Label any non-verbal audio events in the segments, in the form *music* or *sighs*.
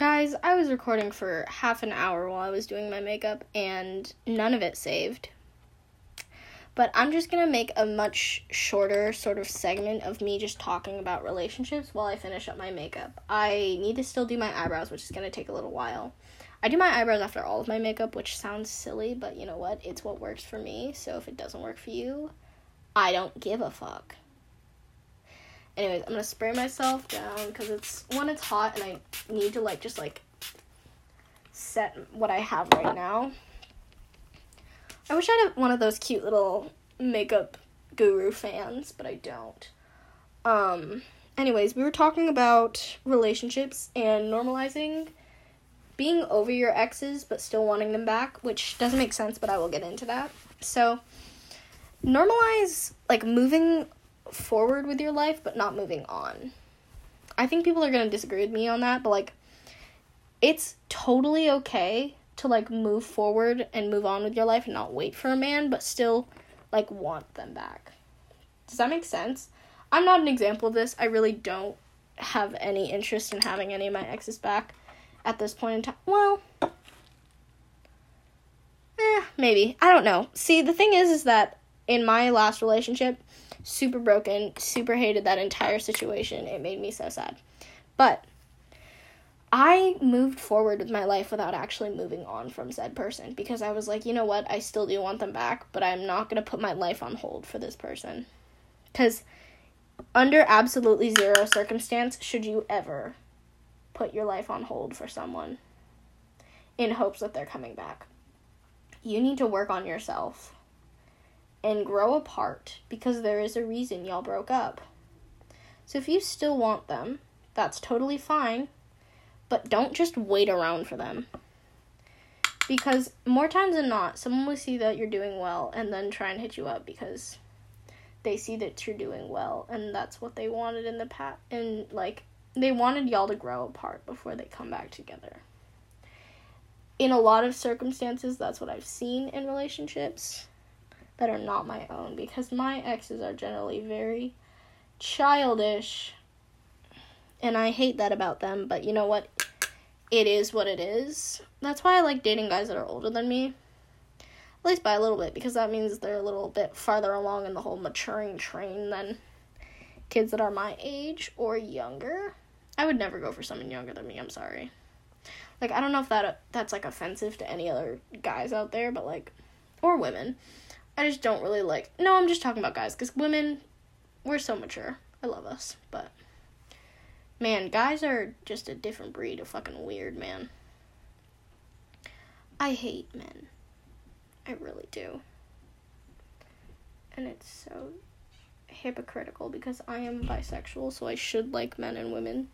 Guys, I was recording for half an hour while I was doing my makeup, and none of it saved. But I'm just gonna make a much shorter sort of segment of me just talking about relationships while I finish up my makeup. I need to still do my eyebrows, which is gonna take a little while. I do my eyebrows after all of my makeup, which sounds silly, but you know what? It's what works for me. So if it doesn't work for you, I don't give a fuck. Anyways, I'm gonna spray myself down because it's when it's hot and I need to like just like set what I have right now. I wish I had one of those cute little makeup guru fans, but I don't. Um anyways, we were talking about relationships and normalizing being over your exes but still wanting them back, which doesn't make sense, but I will get into that. So, normalize like moving forward with your life but not moving on. I think people are going to disagree with me on that, but like it's totally okay to like move forward and move on with your life and not wait for a man but still like want them back. Does that make sense? I'm not an example of this. I really don't have any interest in having any of my exes back at this point in time. Well, eh, maybe. I don't know. See, the thing is, is that in my last relationship, super broken, super hated that entire situation. It made me so sad. But I moved forward with my life without actually moving on from said person because I was like, you know what? I still do want them back, but I'm not going to put my life on hold for this person. Because under absolutely zero circumstance should you ever put your life on hold for someone in hopes that they're coming back. You need to work on yourself and grow apart because there is a reason y'all broke up. So if you still want them, that's totally fine, but don't just wait around for them. Because more times than not, someone will see that you're doing well and then try and hit you up because they see that you're doing well and that's what they wanted in the past and like they wanted y'all to grow apart before they come back together. In a lot of circumstances, that's what I've seen in relationships that are not my own because my exes are generally very childish. And I hate that about them, but you know what? It is what it is. That's why I like dating guys that are older than me. At least by a little bit, because that means they're a little bit farther along in the whole maturing train than kids that are my age or younger. I would never go for someone younger than me. I'm sorry. Like I don't know if that that's like offensive to any other guys out there, but like or women. I just don't really like. No, I'm just talking about guys cuz women we're so mature. I love us, but man, guys are just a different breed of fucking weird, man. I hate men. I really do. And it's so hypocritical because I am bisexual, so I should like men and women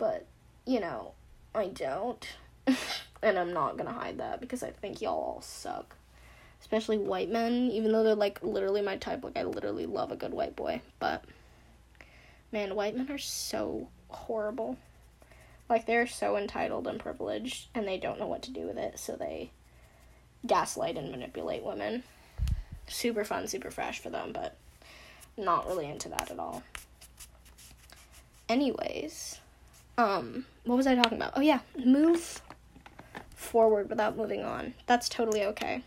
but you know, I don't. *laughs* and I'm not gonna hide that because I think y'all all suck. Especially white men, even though they're like literally my type. Like, I literally love a good white boy. But, man, white men are so horrible. Like, they're so entitled and privileged, and they don't know what to do with it, so they gaslight and manipulate women. Super fun, super fresh for them, but not really into that at all. Anyways, um, what was I talking about? Oh, yeah, move forward without moving on. That's totally okay.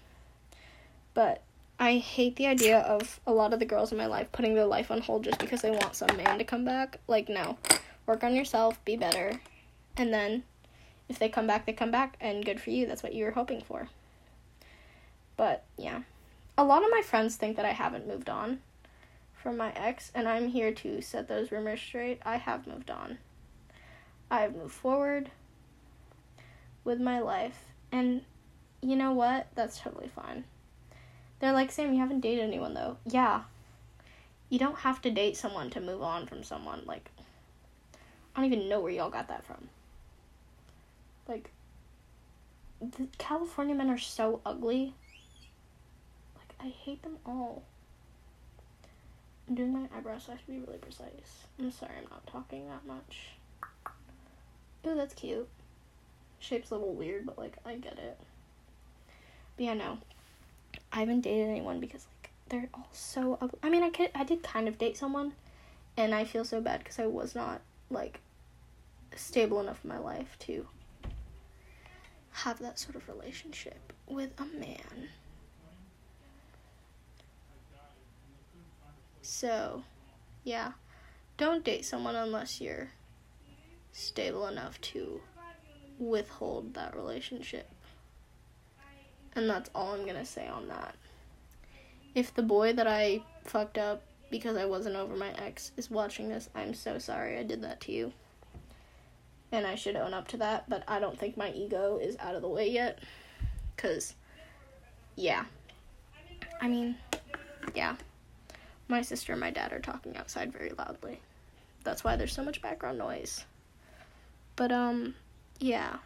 But I hate the idea of a lot of the girls in my life putting their life on hold just because they want some man to come back. Like, no. Work on yourself, be better. And then if they come back, they come back, and good for you. That's what you were hoping for. But, yeah. A lot of my friends think that I haven't moved on from my ex, and I'm here to set those rumors straight. I have moved on. I've moved forward with my life. And you know what? That's totally fine. They're like, Sam, you haven't dated anyone though. Yeah. You don't have to date someone to move on from someone. Like, I don't even know where y'all got that from. Like, the California men are so ugly. Like, I hate them all. I'm doing my eyebrows, so I have to be really precise. I'm sorry I'm not talking that much. Oh, that's cute. Shape's a little weird, but like I get it. But yeah, no. I haven't dated anyone because like they're all so ugly. I mean, I could I did kind of date someone, and I feel so bad because I was not like stable enough in my life to have that sort of relationship with a man. So, yeah, don't date someone unless you're stable enough to withhold that relationship. And that's all I'm gonna say on that. If the boy that I fucked up because I wasn't over my ex is watching this, I'm so sorry I did that to you. And I should own up to that, but I don't think my ego is out of the way yet. Because, yeah. I mean, yeah. My sister and my dad are talking outside very loudly. That's why there's so much background noise. But, um, yeah.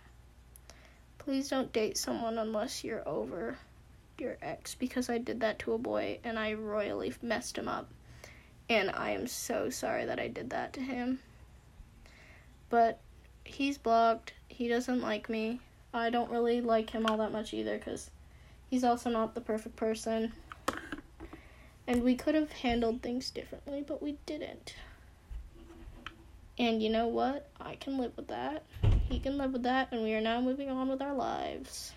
Please don't date someone unless you're over your ex because I did that to a boy and I royally messed him up. And I am so sorry that I did that to him. But he's blocked. He doesn't like me. I don't really like him all that much either because he's also not the perfect person. And we could have handled things differently, but we didn't. And you know what? I can live with that. He can live with that, and we are now moving on with our lives.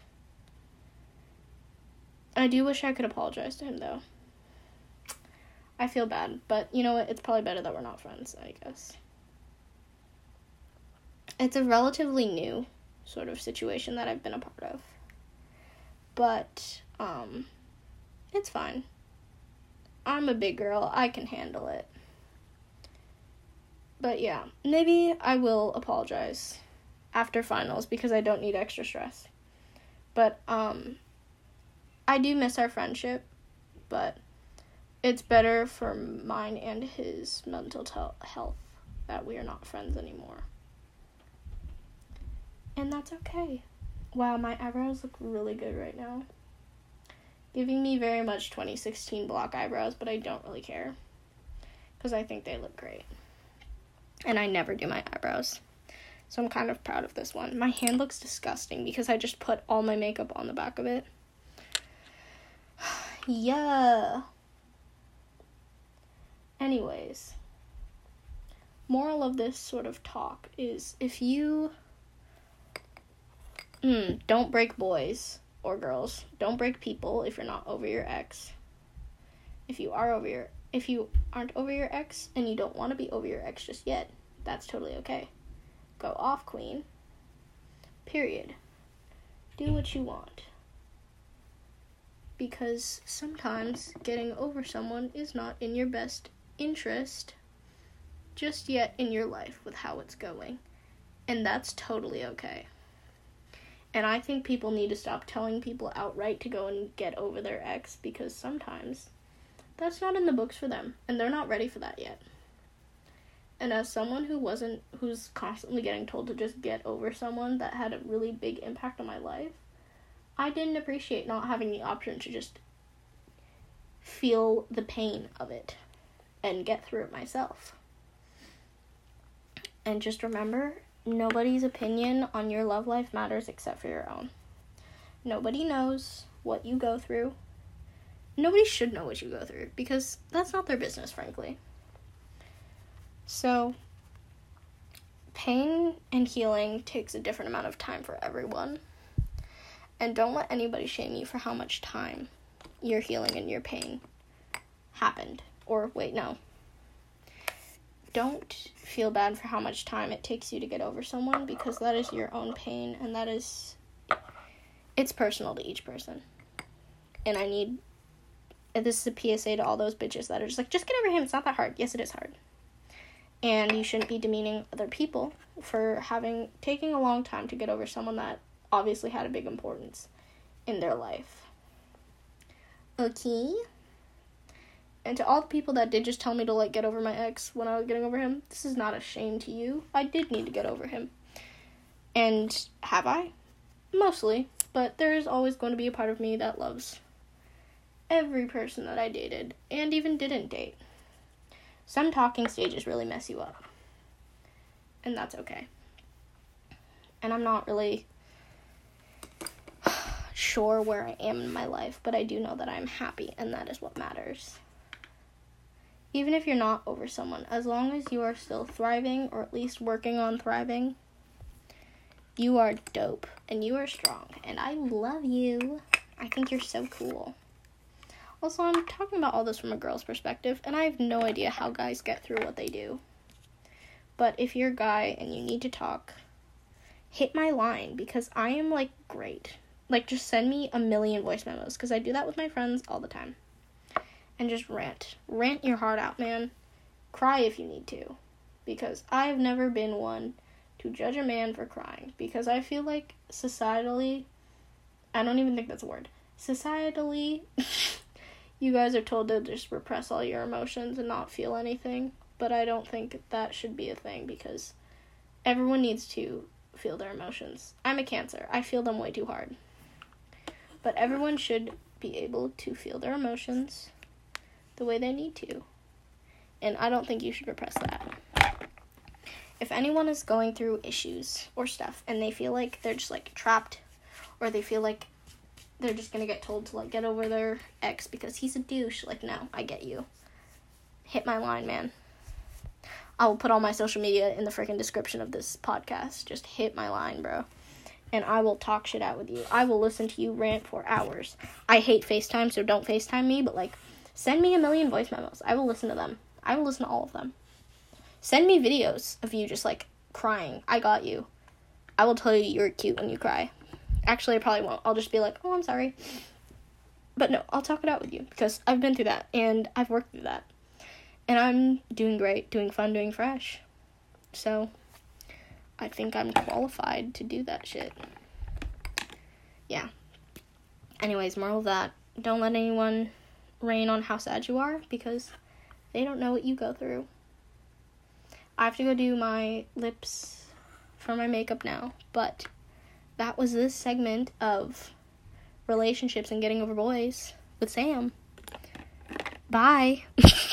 I do wish I could apologize to him, though. I feel bad, but you know what? It's probably better that we're not friends, I guess. It's a relatively new sort of situation that I've been a part of. But, um, it's fine. I'm a big girl, I can handle it. But yeah, maybe I will apologize after finals because I don't need extra stress. But um I do miss our friendship, but it's better for mine and his mental health that we are not friends anymore. And that's okay. Wow, my eyebrows look really good right now. Giving me very much 2016 block eyebrows, but I don't really care. Because I think they look great. And I never do my eyebrows. So I'm kind of proud of this one. My hand looks disgusting because I just put all my makeup on the back of it. *sighs* yeah. Anyways, moral of this sort of talk is if you mm, don't break boys or girls, don't break people if you're not over your ex. If you are over your if you aren't over your ex and you don't want to be over your ex just yet, that's totally okay. Go off, queen. Period. Do what you want. Because sometimes getting over someone is not in your best interest just yet in your life with how it's going. And that's totally okay. And I think people need to stop telling people outright to go and get over their ex because sometimes that's not in the books for them and they're not ready for that yet. And as someone who wasn't, who's constantly getting told to just get over someone that had a really big impact on my life, I didn't appreciate not having the option to just feel the pain of it and get through it myself. And just remember nobody's opinion on your love life matters except for your own. Nobody knows what you go through. Nobody should know what you go through because that's not their business, frankly. So, pain and healing takes a different amount of time for everyone. And don't let anybody shame you for how much time your healing and your pain happened. Or, wait, no. Don't feel bad for how much time it takes you to get over someone because that is your own pain and that is. It's personal to each person. And I need. This is a PSA to all those bitches that are just like, just get over him. It's not that hard. Yes, it is hard and you shouldn't be demeaning other people for having taking a long time to get over someone that obviously had a big importance in their life. Okay. And to all the people that did just tell me to like get over my ex when I was getting over him, this is not a shame to you. I did need to get over him. And have I? Mostly, but there is always going to be a part of me that loves every person that I dated and even didn't date. Some talking stages really mess you up. And that's okay. And I'm not really *sighs* sure where I am in my life, but I do know that I'm happy, and that is what matters. even if you're not over someone, as long as you are still thriving or at least working on thriving, you are dope and you are strong. And I love you. I think you're so cool. Also, I'm talking about all this from a girl's perspective, and I have no idea how guys get through what they do. But if you're a guy and you need to talk, hit my line because I am like great. Like, just send me a million voice memos because I do that with my friends all the time. And just rant. Rant your heart out, man. Cry if you need to. Because I've never been one to judge a man for crying. Because I feel like societally, I don't even think that's a word. Societally, *laughs* you guys are told to just repress all your emotions and not feel anything. But I don't think that should be a thing because everyone needs to feel their emotions. I'm a cancer. I feel them way too hard. But everyone should be able to feel their emotions the way they need to. And I don't think you should repress that. If anyone is going through issues or stuff and they feel like they're just like trapped or they feel like they're just gonna get told to like get over their ex because he's a douche, like, no, I get you. Hit my line, man. I will put all my social media in the freaking description of this podcast. Just hit my line, bro. And I will talk shit out with you. I will listen to you rant for hours. I hate FaceTime, so don't FaceTime me, but like, send me a million voice memos. I will listen to them. I will listen to all of them. Send me videos of you just like crying. I got you. I will tell you you're cute when you cry. Actually, I probably won't. I'll just be like, oh, I'm sorry. But no, I'll talk it out with you because I've been through that and I've worked through that. And I'm doing great, doing fun, doing fresh. So I think I'm qualified to do that shit. Yeah. Anyways, moral of that don't let anyone rain on how sad you are because they don't know what you go through. I have to go do my lips for my makeup now, but that was this segment of relationships and getting over boys with Sam. Bye. *laughs*